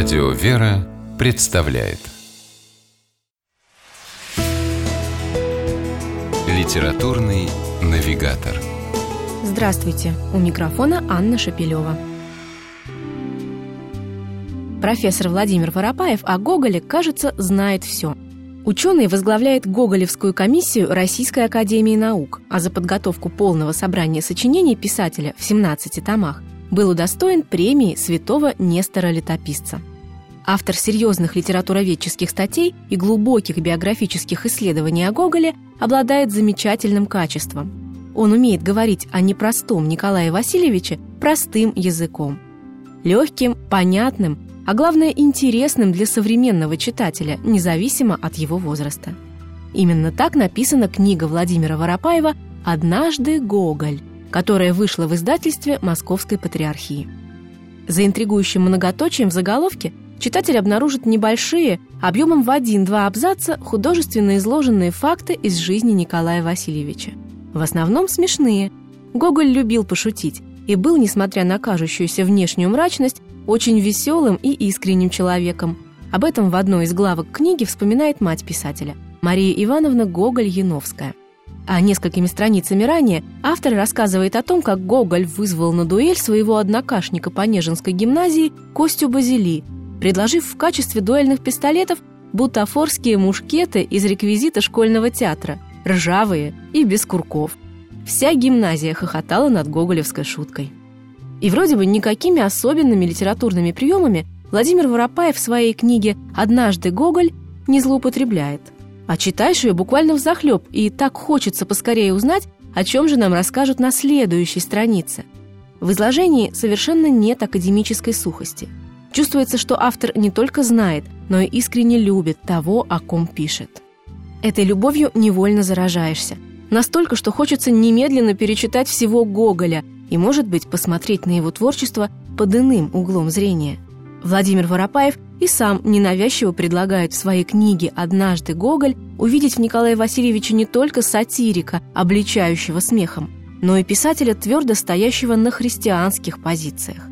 Радио «Вера» представляет Литературный навигатор Здравствуйте! У микрофона Анна Шапилева. Профессор Владимир Воропаев о Гоголе, кажется, знает все. Ученый возглавляет Гоголевскую комиссию Российской Академии Наук, а за подготовку полного собрания сочинений писателя в 17 томах был удостоен премии святого Нестора Летописца. Автор серьезных литературоведческих статей и глубоких биографических исследований о Гоголе обладает замечательным качеством. Он умеет говорить о непростом Николае Васильевиче простым языком. Легким, понятным, а главное интересным для современного читателя, независимо от его возраста. Именно так написана книга Владимира Воропаева «Однажды Гоголь», которая вышла в издательстве Московской Патриархии. За интригующим многоточием в заголовке читатель обнаружит небольшие, объемом в один-два абзаца, художественно изложенные факты из жизни Николая Васильевича. В основном смешные. Гоголь любил пошутить и был, несмотря на кажущуюся внешнюю мрачность, очень веселым и искренним человеком. Об этом в одной из главок книги вспоминает мать писателя, Мария Ивановна Гоголь-Яновская – а несколькими страницами ранее автор рассказывает о том, как Гоголь вызвал на дуэль своего однокашника по Нежинской гимназии Костю Базили, предложив в качестве дуэльных пистолетов бутафорские мушкеты из реквизита школьного театра, ржавые и без курков. Вся гимназия хохотала над гоголевской шуткой. И вроде бы никакими особенными литературными приемами Владимир Воропаев в своей книге «Однажды Гоголь» не злоупотребляет – а читаешь ее буквально в захлеб, и так хочется поскорее узнать, о чем же нам расскажут на следующей странице. В изложении совершенно нет академической сухости. Чувствуется, что автор не только знает, но и искренне любит того, о ком пишет. Этой любовью невольно заражаешься. Настолько, что хочется немедленно перечитать всего Гоголя и, может быть, посмотреть на его творчество под иным углом зрения – Владимир Воропаев и сам ненавязчиво предлагает в своей книге «Однажды Гоголь» увидеть в Николае Васильевиче не только сатирика, обличающего смехом, но и писателя, твердо стоящего на христианских позициях.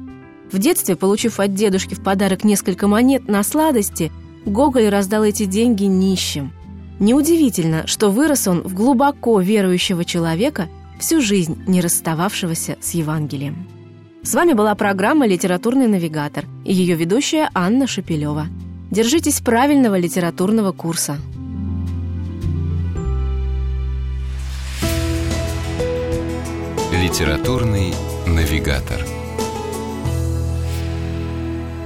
В детстве, получив от дедушки в подарок несколько монет на сладости, Гоголь раздал эти деньги нищим. Неудивительно, что вырос он в глубоко верующего человека, всю жизнь не расстававшегося с Евангелием. С вами была программа «Литературный навигатор» и ее ведущая Анна Шапилева. Держитесь правильного литературного курса. Литературный навигатор.